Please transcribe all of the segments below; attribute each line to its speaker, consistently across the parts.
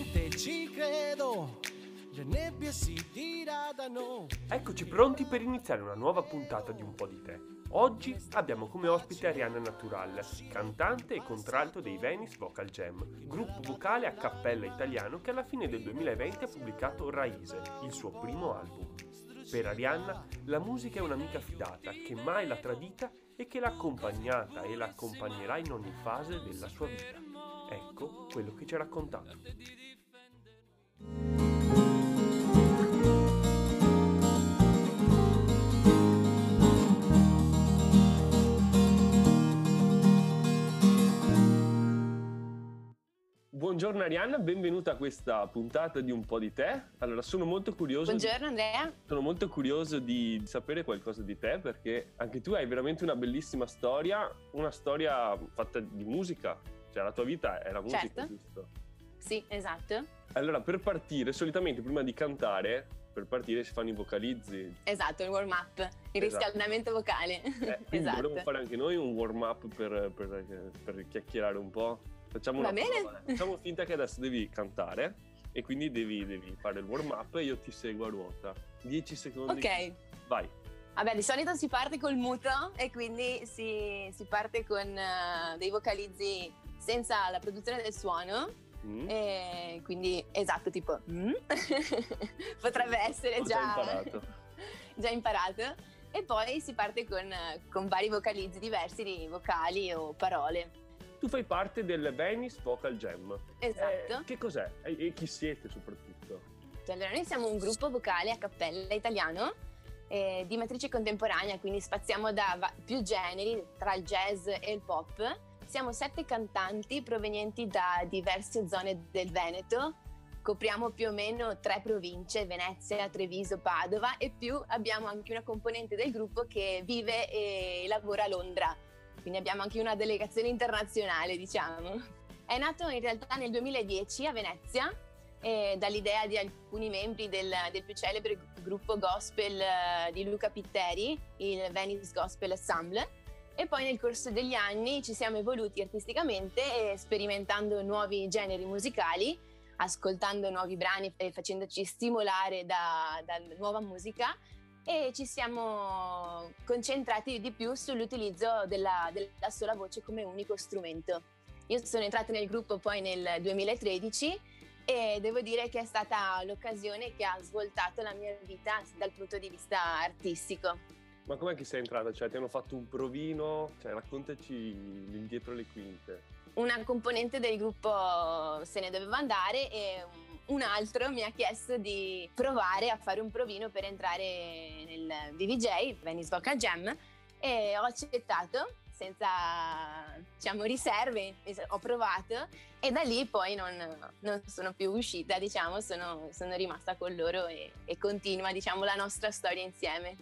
Speaker 1: niente ci credo. Le nebbie si diradano.
Speaker 2: Eccoci pronti per iniziare una nuova puntata di Un po' di te. Oggi abbiamo come ospite Arianna Natural, cantante e contralto dei Venice Vocal Jam, gruppo vocale a cappella italiano che alla fine del 2020 ha pubblicato Raise, il suo primo album. Per Arianna la musica è un'amica fidata che mai l'ha tradita e che l'ha accompagnata e la accompagnerà in ogni fase della sua vita. Ecco quello che ci ha raccontato. Buongiorno Arianna, benvenuta a questa puntata di Un po' di te. Allora, sono molto curioso.
Speaker 3: Buongiorno Andrea.
Speaker 2: Sono molto curioso di sapere qualcosa di te perché anche tu hai veramente una bellissima storia, una storia fatta di musica. Cioè, la tua vita è la musica,
Speaker 3: Certo.
Speaker 2: giusto?
Speaker 3: Sì, esatto.
Speaker 2: Allora, per partire, solitamente prima di cantare, per partire si fanno i vocalizzi.
Speaker 3: Esatto, il warm up, il
Speaker 2: Esatto.
Speaker 3: riscaldamento vocale.
Speaker 2: Eh, quindi
Speaker 3: esatto.
Speaker 2: dovremmo fare anche noi un warm up per, per- per chiacchierare un po'. Facciamo
Speaker 3: Va
Speaker 2: una
Speaker 3: bene.
Speaker 2: Facciamo finta che adesso devi cantare e quindi devi, devi fare il warm up e io ti seguo a ruota. 10 secondi.
Speaker 3: Ok.
Speaker 2: Vai.
Speaker 3: Vabbè, di solito si parte col muto e quindi si, si parte con eh, dei vocalizzi senza la produzione del suono.
Speaker 2: Mm.
Speaker 3: E quindi, esatto, tipo... mm? Potrebbe essere
Speaker 2: già
Speaker 3: già,
Speaker 2: imparato.
Speaker 3: già imparato. E poi si parte con, con vari vocalizzi diversi di vocali o parole.
Speaker 2: Tu fai parte del Venice Vocal Jam.
Speaker 3: Esatto.
Speaker 2: Eh, che cos'è? E, e chi siete soprattutto?
Speaker 3: Allora, noi siamo un gruppo vocale a cappella italiano eh, di matrice contemporanea, quindi spaziamo da va- più generi, tra il jazz e il pop. Siamo sette cantanti provenienti da diverse zone del Veneto. Copriamo più o meno tre province, Venezia, Treviso, Padova e più abbiamo anche una componente del gruppo che vive e lavora a Londra. Quindi abbiamo anche una delegazione internazionale, diciamo. È nato in realtà nel 2010 a Venezia eh, dall'idea di alcuni membri del, del più celebre gruppo gospel eh, di Luca Pitteri, il Venice Gospel Ensemble. E poi nel corso degli anni ci siamo evoluti artisticamente, eh, sperimentando nuovi generi musicali, ascoltando nuovi brani e facendoci stimolare da, da nuova musica e ci siamo concentrati di più sull'utilizzo della, della sola voce come unico strumento. Io sono entrata nel gruppo poi nel 2013 e devo dire che è stata l'occasione che ha svoltato la mia vita dal punto di vista artistico.
Speaker 2: Ma com'è che sei entrata? Cioè, ti hanno fatto un provino? Cioè, raccontaci l'indietro le quinte.
Speaker 3: Una componente del gruppo se ne doveva andare e un altro mi ha chiesto di provare a fare un provino per entrare nel VVJ, Venice Vocal Jam, e ho accettato senza diciamo, riserve, ho provato e da lì poi non, non sono più uscita, diciamo, sono, sono rimasta con loro e, e continua diciamo, la nostra storia insieme.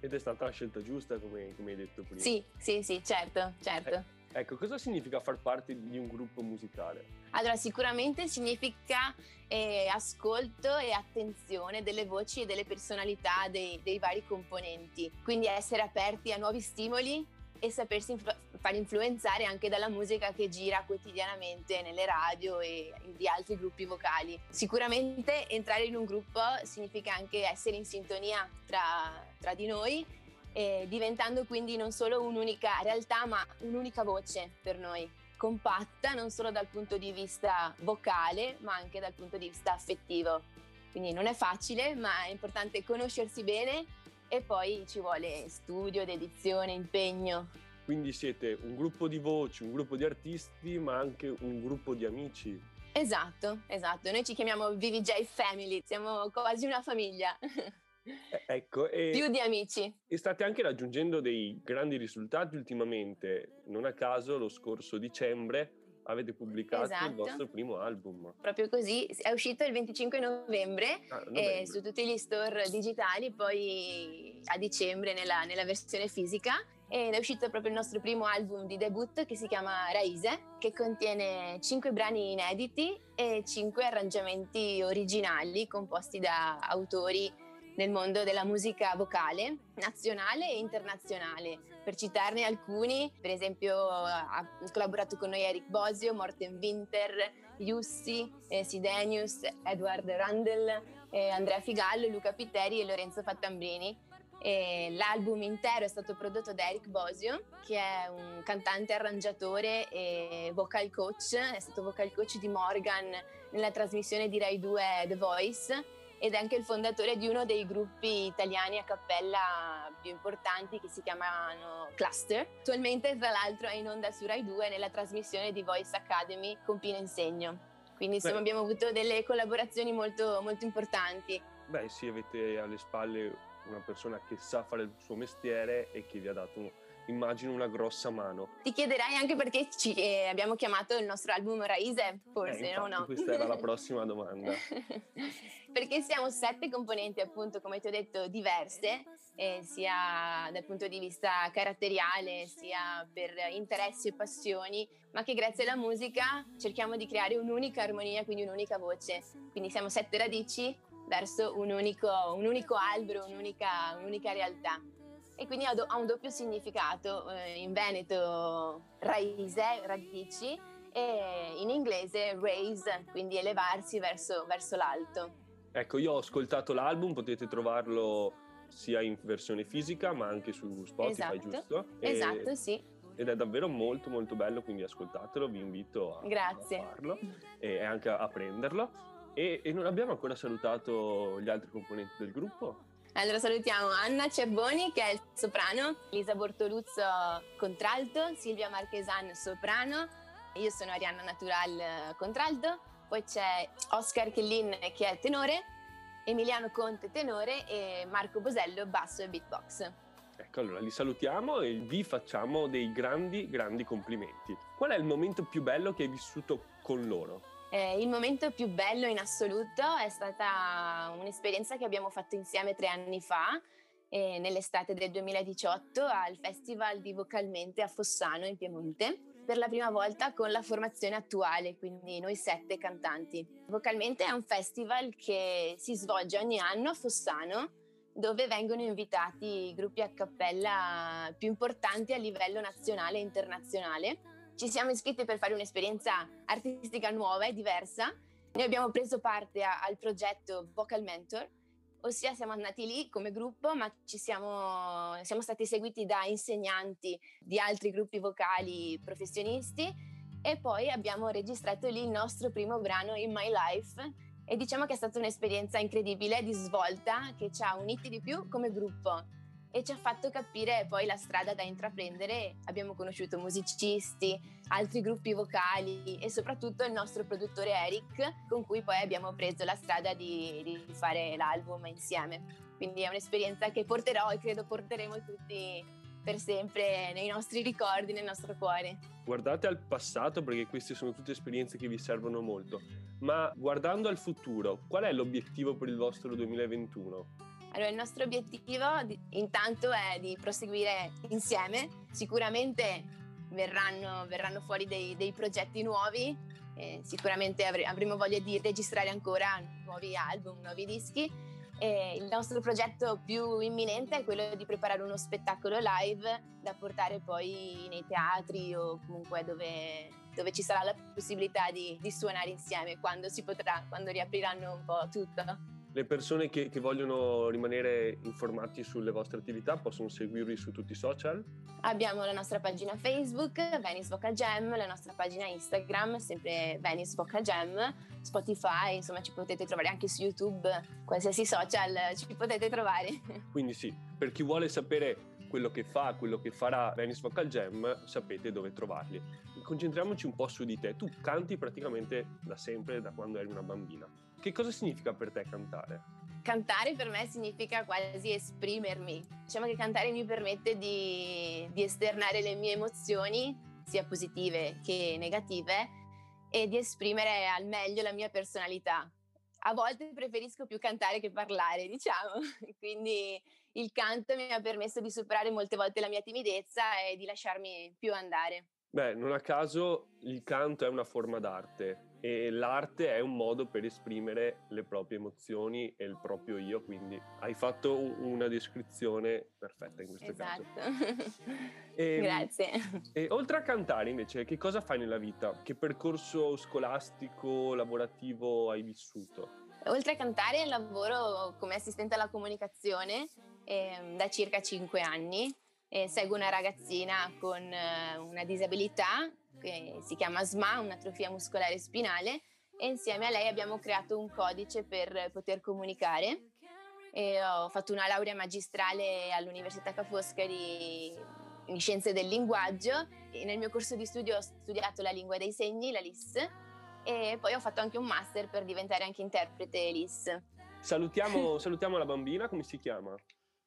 Speaker 2: Ed è stata la scelta giusta, come, come hai detto prima.
Speaker 3: Sì, sì, sì, certo, certo.
Speaker 2: Ecco, cosa significa far parte di un gruppo musicale?
Speaker 3: Allora, sicuramente significa eh, ascolto e attenzione delle voci e delle personalità dei, dei vari componenti, quindi essere aperti a nuovi stimoli e sapersi influ- far influenzare anche dalla musica che gira quotidianamente nelle radio e di altri gruppi vocali. Sicuramente entrare in un gruppo significa anche essere in sintonia tra, tra di noi eh, diventando quindi non solo un'unica realtà ma un'unica voce per noi, compatta non solo dal punto di vista vocale ma anche dal punto di vista affettivo. Quindi non è facile ma è importante conoscersi bene e poi ci vuole studio, dedizione, impegno.
Speaker 2: Quindi siete un gruppo di voci, un gruppo di artisti ma anche un gruppo di amici.
Speaker 3: Esatto, esatto, noi ci chiamiamo VVJ Family, siamo quasi una famiglia.
Speaker 2: Eh, ecco,
Speaker 3: Più di amici.
Speaker 2: e state anche raggiungendo dei grandi risultati ultimamente. Non a caso lo scorso dicembre avete pubblicato il
Speaker 3: Esatto.
Speaker 2: vostro primo album.
Speaker 3: Proprio così, è uscito il 25 novembre
Speaker 2: Ah,
Speaker 3: eh,
Speaker 2: novembre.
Speaker 3: su tutti gli store digitali, poi a dicembre nella, nella versione fisica. Ed è uscito proprio il nostro primo album di debutto che si chiama Raise, che contiene 5 brani inediti e 5 arrangiamenti originali composti da autori nel mondo della musica vocale nazionale e internazionale. Per citarne alcuni, per esempio ha collaborato con noi Eric Bosio, Morten Winter, Jussi, eh, Sidenius, Edward Randall, eh, Andrea Figallo, Luca Pitteri e Lorenzo Fattambrini. E l'album intero è stato prodotto da Eric Bosio, che è un cantante, arrangiatore e vocal coach, è stato vocal coach di Morgan nella trasmissione di Rai 2 The Voice ed è anche il fondatore di uno dei gruppi italiani a cappella più importanti che si chiamano Cluster. Attualmente tra l'altro è in onda su Rai 2 nella trasmissione di Voice Academy con Pino Insegno. Quindi insomma Beh. abbiamo avuto delle collaborazioni molto, molto importanti.
Speaker 2: Beh sì, avete alle spalle una persona che sa fare il suo mestiere e che vi ha dato, immagino, una grossa mano.
Speaker 3: Ti chiederai anche perché ci, eh, abbiamo chiamato il nostro album Raise, forse,
Speaker 2: eh, infatti,
Speaker 3: no? no?
Speaker 2: Questa era la prossima domanda.
Speaker 3: perché siamo sette componenti, appunto, come ti ho detto, diverse, eh, sia dal punto di vista caratteriale, sia per interessi e passioni, ma che grazie alla musica cerchiamo di creare un'unica armonia, quindi un'unica voce. Quindi siamo sette radici verso un unico, un unico albero, un'unica, un'unica, realtà. E quindi ha, do, ha un doppio significato, eh, in veneto raise, radici, e in inglese raise, quindi elevarsi verso, verso l'alto.
Speaker 2: Ecco, io ho ascoltato l'album, potete trovarlo sia in versione fisica ma anche su Spotify,
Speaker 3: esatto.
Speaker 2: giusto?
Speaker 3: E, esatto, sì.
Speaker 2: Ed è davvero molto molto bello, quindi ascoltatelo, vi invito a, a farlo e anche a prenderlo. E, e, non abbiamo ancora salutato gli altri componenti del gruppo.
Speaker 3: Allora salutiamo Anna Cerboni che è il soprano, Lisa Bortoluzzo contralto, Silvia Marchesan soprano, io sono Arianna Natural contralto, poi c'è Oscar Chellin che è tenore, Emiliano Conte tenore e Marco Bosello basso e beatbox.
Speaker 2: Ecco, allora li salutiamo e vi facciamo dei grandi, grandi complimenti. Qual è il momento più bello che hai vissuto con loro?
Speaker 3: Eh, il momento più bello in assoluto è stata un'esperienza che abbiamo fatto insieme tre anni fa, eh, nell'estate del 2018, al Festival di Vocalmente a Fossano in Piemonte, per la prima volta con la formazione attuale, quindi noi sette cantanti. Vocalmente è un festival che si svolge ogni anno a Fossano, dove vengono invitati i gruppi a cappella più importanti a livello nazionale e internazionale ci siamo iscritti per fare un'esperienza artistica nuova e diversa. Noi abbiamo preso parte a, al progetto Vocal Mentor, ossia siamo andati lì come gruppo, ma siamo, siamo stati seguiti da insegnanti di altri gruppi vocali professionisti e poi abbiamo registrato lì il nostro primo brano In My Life e diciamo che è stata un'esperienza incredibile di svolta che ci ha uniti di più come gruppo e ci ha fatto capire poi la strada da intraprendere. Abbiamo conosciuto musicisti, altri gruppi vocali e soprattutto il nostro produttore Eric, con cui poi abbiamo preso la strada di, di fare l'album insieme. Quindi è un'esperienza che porterò e credo porteremo tutti per sempre nei nostri ricordi, nel nostro cuore.
Speaker 2: Guardate al passato perché queste sono tutte esperienze che vi servono molto, ma guardando al futuro, qual è l'obiettivo per il vostro 2021?
Speaker 3: Allora, il nostro obiettivo intanto è di proseguire insieme. Sicuramente verranno, verranno fuori dei, dei, progetti nuovi, eh, sicuramente avre, avremo voglia di registrare ancora nuovi album, nuovi dischi. E il nostro progetto più imminente è quello di preparare uno spettacolo live da portare poi nei teatri o comunque dove, dove ci sarà la possibilità di, di suonare insieme quando si potrà, quando riapriranno un po' tutto
Speaker 2: le persone che, che, vogliono rimanere informati sulle vostre attività possono seguirvi su tutti i social?
Speaker 3: Abbiamo la nostra pagina Facebook, Venice Vocal Jam, la nostra pagina Instagram, sempre Venice Vocal Jam, Spotify, insomma ci potete trovare anche su YouTube, qualsiasi social ci potete trovare.
Speaker 2: Quindi sì, per chi vuole sapere quello che fa, quello che farà Venice Vocal Jam, sapete dove trovarli. Concentriamoci un po' su di te. Tu canti praticamente da sempre, da quando eri una bambina. Che cosa significa per te cantare?
Speaker 3: Cantare per me significa quasi esprimermi. Diciamo che cantare mi permette di, di esternare le mie emozioni, sia positive che negative, e di esprimere al meglio la mia personalità. A volte preferisco più cantare che parlare, diciamo. Quindi il canto mi ha permesso di superare molte volte la mia timidezza e di lasciarmi più andare.
Speaker 2: Beh, non a caso il canto è una forma d'arte e l'arte è un modo per esprimere le proprie emozioni e il proprio io, quindi hai fatto una descrizione perfetta in questo
Speaker 3: esatto.
Speaker 2: caso.
Speaker 3: E, Grazie.
Speaker 2: E oltre a cantare invece, che cosa fai nella vita? Che percorso scolastico, lavorativo hai vissuto?
Speaker 3: Oltre a cantare lavoro come assistente alla comunicazione eh, da circa 5 anni. E seguo una ragazzina con eh, una disabilità che si chiama SMA, un'atrofia muscolare spinale, e insieme a lei abbiamo creato un codice per poter comunicare. E ho fatto una laurea magistrale all'Università Ca' Foscari in scienze del linguaggio e nel mio corso di studio ho studiato la lingua dei segni, la LIS, e poi ho fatto anche un master per diventare anche interprete LIS.
Speaker 2: Salutiamo, salutiamo la bambina, come si chiama?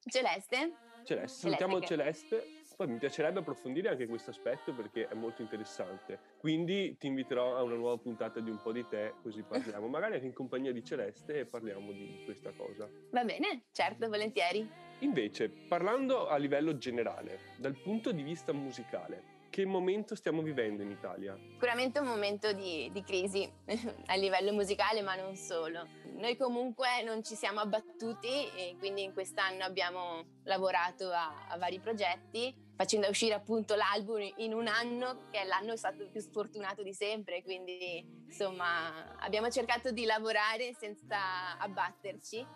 Speaker 3: Celeste.
Speaker 2: Celeste, salutiamo Celeste. Poi mi piacerebbe approfondire anche questo aspetto perché è molto interessante. Quindi ti inviterò a una nuova puntata di Un po' di te, così parliamo, magari anche in compagnia di Celeste e parliamo di questa cosa.
Speaker 3: Va bene, certo, volentieri.
Speaker 2: Invece, parlando a livello generale, dal punto di vista musicale, che momento stiamo vivendo in Italia?
Speaker 3: Sicuramente un momento di, di crisi a livello musicale, ma non solo. Noi comunque non ci siamo abbattuti e quindi in quest'anno abbiamo lavorato a, a vari progetti, facendo uscire appunto l'album in un anno che è l'anno stato più sfortunato di sempre, quindi insomma abbiamo cercato di lavorare senza abbatterci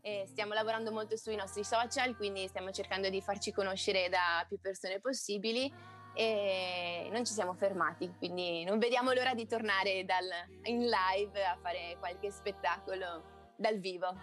Speaker 3: e stiamo lavorando molto sui nostri social, quindi stiamo cercando di farci conoscere da più persone possibili e non ci siamo fermati, quindi non vediamo l'ora di tornare dal, in live a fare qualche spettacolo dal vivo.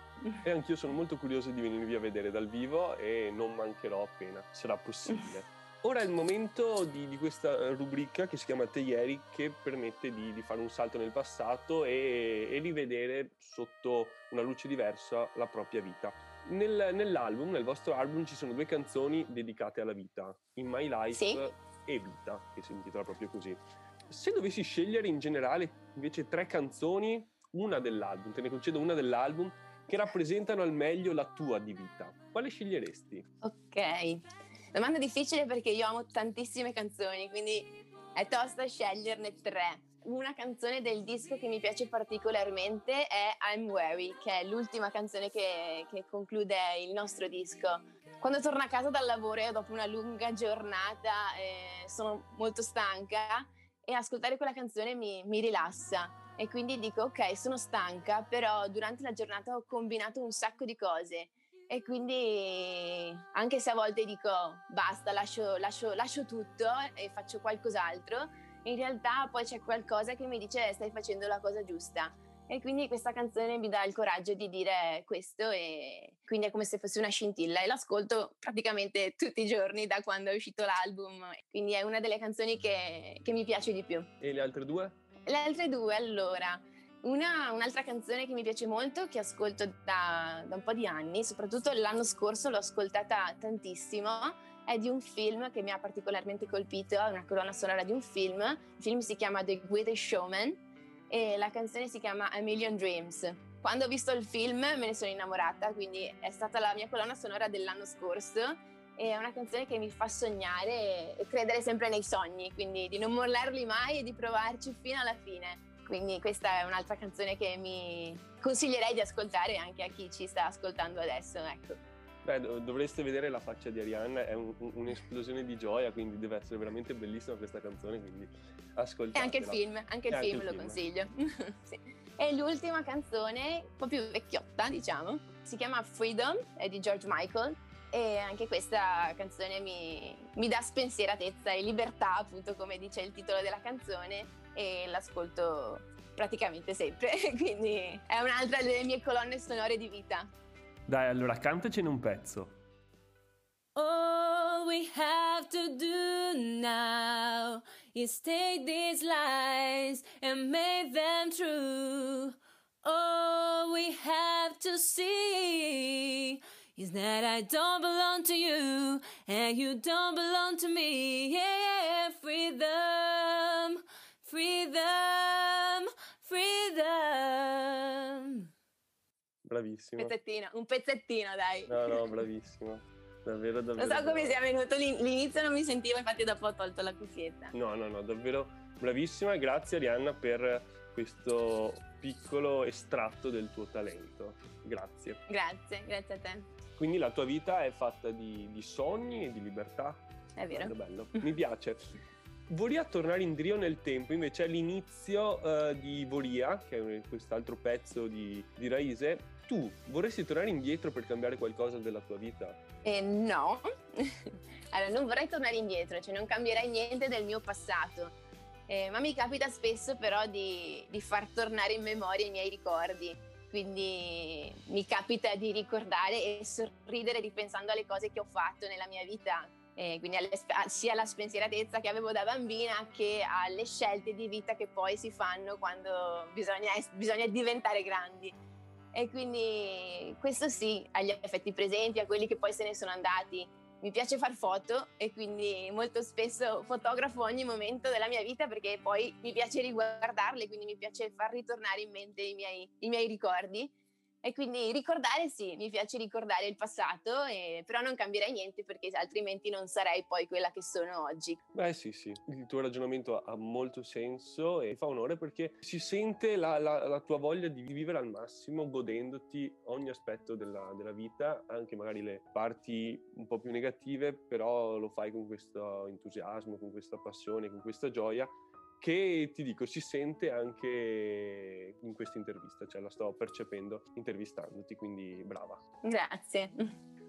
Speaker 2: E anch'io sono molto curioso di venirvi a vedere dal vivo e non mancherò appena sarà possibile. Ora è il momento di, di, questa rubrica che si chiama Te ieri che permette di, di fare un salto nel passato e, e, rivedere sotto una luce diversa la propria vita. Nel, nell'album, nel vostro album, ci sono due canzoni dedicate alla vita, In My Life sì e Vita, che si intitola proprio così. Se dovessi scegliere in generale invece tre canzoni, una dell'album, te ne concedo una dell'album, che rappresentano al meglio la tua di vita, quale sceglieresti?
Speaker 3: Ok, domanda difficile perché io amo tantissime canzoni, quindi è tosta sceglierne tre. Una canzone del disco che mi piace particolarmente è I'm Weary, che è l'ultima canzone che, che conclude il nostro disco quando torno a casa dal lavoro dopo una lunga giornata eh, sono molto stanca e ascoltare quella canzone mi, mi, rilassa. E quindi dico ok sono stanca però durante la giornata ho combinato un sacco di cose. E quindi anche se a volte dico basta lascio, lascio, lascio tutto e faccio qualcos'altro in realtà poi c'è qualcosa che mi dice stai facendo la cosa giusta e quindi questa canzone mi dà il coraggio di dire questo e quindi è come se fosse una scintilla e l'ascolto praticamente tutti i giorni da quando è uscito l'album. Quindi è una delle canzoni che, che mi piace di più.
Speaker 2: E le altre due?
Speaker 3: Le altre due, allora. Una, un'altra canzone che mi piace molto, che ascolto da, da un po' di anni, soprattutto l'anno scorso l'ho ascoltata tantissimo, è di un film che mi ha particolarmente colpito, è una colonna sonora di un film. Il film si chiama The Greatest Showman e la canzone si chiama A Million Dreams. Quando ho visto il film me ne sono innamorata, quindi è stata la mia colonna sonora dell'anno scorso è una canzone che mi fa sognare e credere sempre nei sogni, quindi di non mollarli mai e di provarci fino alla fine. Quindi questa è un'altra canzone che mi consiglierei di ascoltare anche a chi ci sta ascoltando adesso, ecco.
Speaker 2: Beh, dovreste vedere la faccia di Arianna, è un, un'esplosione di gioia, quindi deve essere veramente bellissima questa canzone, quindi ascoltatela.
Speaker 3: E anche il film, anche il film anche lo film. consiglio. sì. E l'ultima canzone, un po' più vecchiotta, diciamo, si chiama Freedom, è di George Michael e anche questa canzone mi, mi dà spensieratezza e libertà, appunto come dice il titolo della canzone e l'ascolto praticamente sempre, quindi è un'altra delle mie colonne sonore di vita.
Speaker 2: Dai, allora cantacene un pezzo.
Speaker 4: All we have to do now is take these lies and make them true. All we have to see is that I don't belong to you and you don't belong to me. Yeah, freedom, freedom, freedom.
Speaker 2: Bravissimo.
Speaker 3: Pezzettino, un pezzettino, dai.
Speaker 2: No, no, bravissimo. Davvero, davvero.
Speaker 3: Non so come sia venuto l'inizio, non mi sentivo, infatti dopo ho tolto la cuffietta.
Speaker 2: No, no, no, davvero bravissima. Grazie Arianna per questo piccolo estratto del tuo talento. Grazie.
Speaker 3: Grazie, grazie a te.
Speaker 2: Quindi la tua vita è fatta di, di sogni e di libertà.
Speaker 3: È vero.
Speaker 2: Bello, bello. Mi piace. Volia tornare indietro nel tempo, invece all'inizio uh, di Volia, che è quest'altro pezzo di, di Raise, tu vorresti tornare indietro per cambiare qualcosa della tua vita?
Speaker 3: Eh, no, allora non vorrei tornare indietro, cioè non cambierei niente del mio passato, eh, ma mi capita spesso però di, di far tornare in memoria i miei ricordi, quindi mi capita di ricordare e sorridere ripensando alle cose che ho fatto nella mia vita, eh, quindi alle, sia alla spensieratezza che avevo da bambina che alle scelte di vita che poi si fanno quando bisogna, bisogna diventare grandi. E quindi questo sì, agli effetti presenti, a quelli che poi se ne sono andati. Mi piace far foto e quindi molto spesso fotografo ogni momento della mia vita perché poi mi piace riguardarle, quindi mi piace far ritornare in mente i miei, i miei ricordi e quindi ricordare sì, mi piace ricordare il passato, e, però non cambierei niente perché altrimenti non sarei poi quella che sono oggi.
Speaker 2: Beh sì sì, il tuo ragionamento ha molto senso e fa onore perché si sente la, la, la tua voglia di vivere al massimo godendoti ogni aspetto della, della, vita, anche magari le parti un po' più negative, però lo fai con questo entusiasmo, con questa passione, con questa gioia che ti dico si sente anche in questa intervista, cioè la sto percependo intervistandoti, quindi brava.
Speaker 3: Grazie.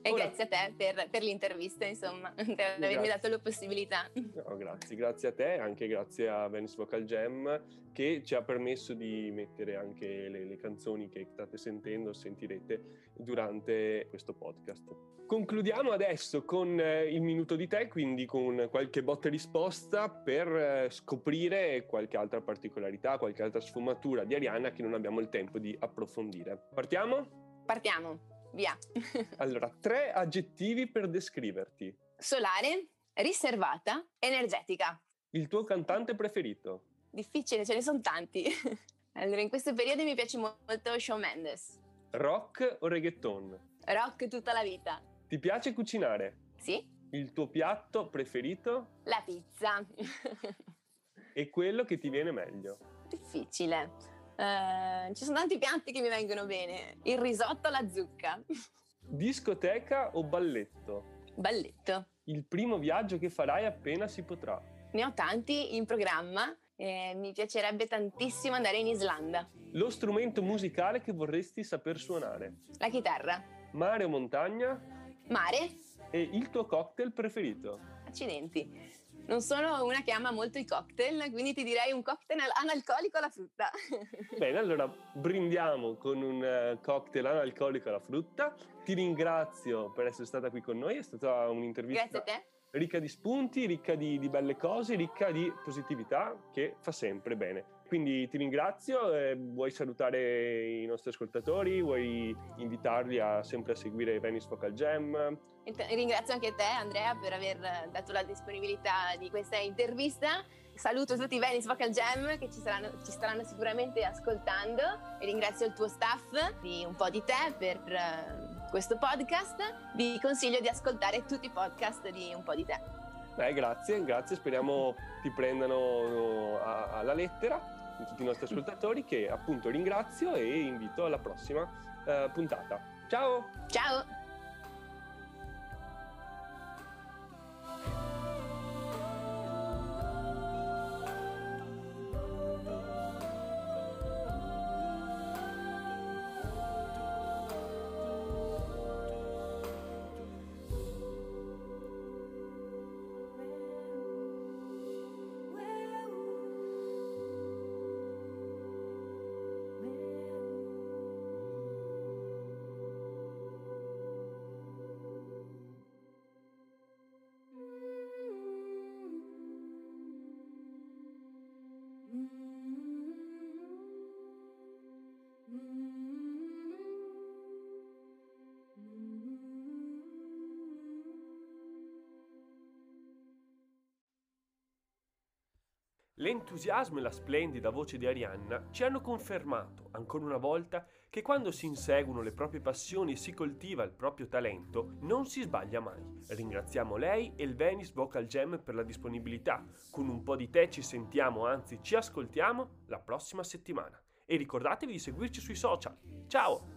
Speaker 3: E Ora, grazie a te per, per, l'intervista, insomma, per avermi dato la possibilità.
Speaker 2: No, grazie, grazie a te, anche grazie a Venice Vocal Jam che ci ha permesso di mettere anche le, le canzoni che state sentendo, sentirete durante questo podcast. Concludiamo adesso con eh, il minuto di te, quindi con qualche botta e risposta per eh, scoprire qualche altra particolarità, qualche altra sfumatura di Arianna che non abbiamo il tempo di approfondire. Partiamo?
Speaker 3: Partiamo. Via.
Speaker 2: allora, tre aggettivi per descriverti.
Speaker 3: Solare, riservata, energetica.
Speaker 2: Il tuo cantante preferito?
Speaker 3: Difficile, ce ne sono tanti. allora, in questo periodo mi piace molto Shawn Mendes.
Speaker 2: Rock o reggaeton?
Speaker 3: Rock tutta la vita.
Speaker 2: Ti piace cucinare?
Speaker 3: Sì.
Speaker 2: Il tuo piatto preferito?
Speaker 3: La pizza.
Speaker 2: e quello che ti viene meglio?
Speaker 3: Difficile. Uh, ci sono tanti piatti che mi vengono bene. Il risotto alla zucca.
Speaker 2: Discoteca o balletto?
Speaker 3: Balletto.
Speaker 2: Il primo viaggio che farai appena si potrà?
Speaker 3: Ne ho tanti in programma e mi piacerebbe tantissimo andare in Islanda.
Speaker 2: Lo strumento musicale che vorresti saper suonare?
Speaker 3: La chitarra.
Speaker 2: Mare o montagna?
Speaker 3: Mare.
Speaker 2: E il tuo cocktail preferito?
Speaker 3: Accidenti. Non sono una che ama molto i cocktail, quindi ti direi un cocktail analcolico alla frutta.
Speaker 2: Bene, allora brindiamo con un eh, cocktail analcolico alla frutta. Ti ringrazio per essere stata qui con noi, è stata un'intervista ricca di spunti, ricca di, di belle cose, ricca di positività che fa sempre bene. Quindi ti ringrazio, eh, vuoi salutare i nostri ascoltatori, vuoi invitarli a sempre a seguire Venice Vocal Jam?
Speaker 3: Ringrazio anche te Andrea per aver dato la disponibilità di questa intervista. Saluto tutti i Venice Vocal Jam che ci saranno, ci staranno sicuramente ascoltando e ringrazio il tuo staff di Un po' di te per uh, questo podcast. Vi consiglio di ascoltare tutti i podcast di Un po' di te.
Speaker 2: Beh, grazie, grazie, speriamo ti prendano alla lettera tutti i nostri ascoltatori che appunto ringrazio e invito alla prossima eh, puntata. Ciao!
Speaker 3: Ciao!
Speaker 2: L'entusiasmo e la splendida voce di Arianna ci hanno confermato, ancora una volta, che quando si inseguono le proprie passioni e si coltiva il proprio talento, non si sbaglia mai. Ringraziamo lei e il Venice Vocal Jam per la disponibilità. Con un po' di te ci sentiamo, anzi ci ascoltiamo, la prossima settimana. E ricordatevi di seguirci sui social. Ciao!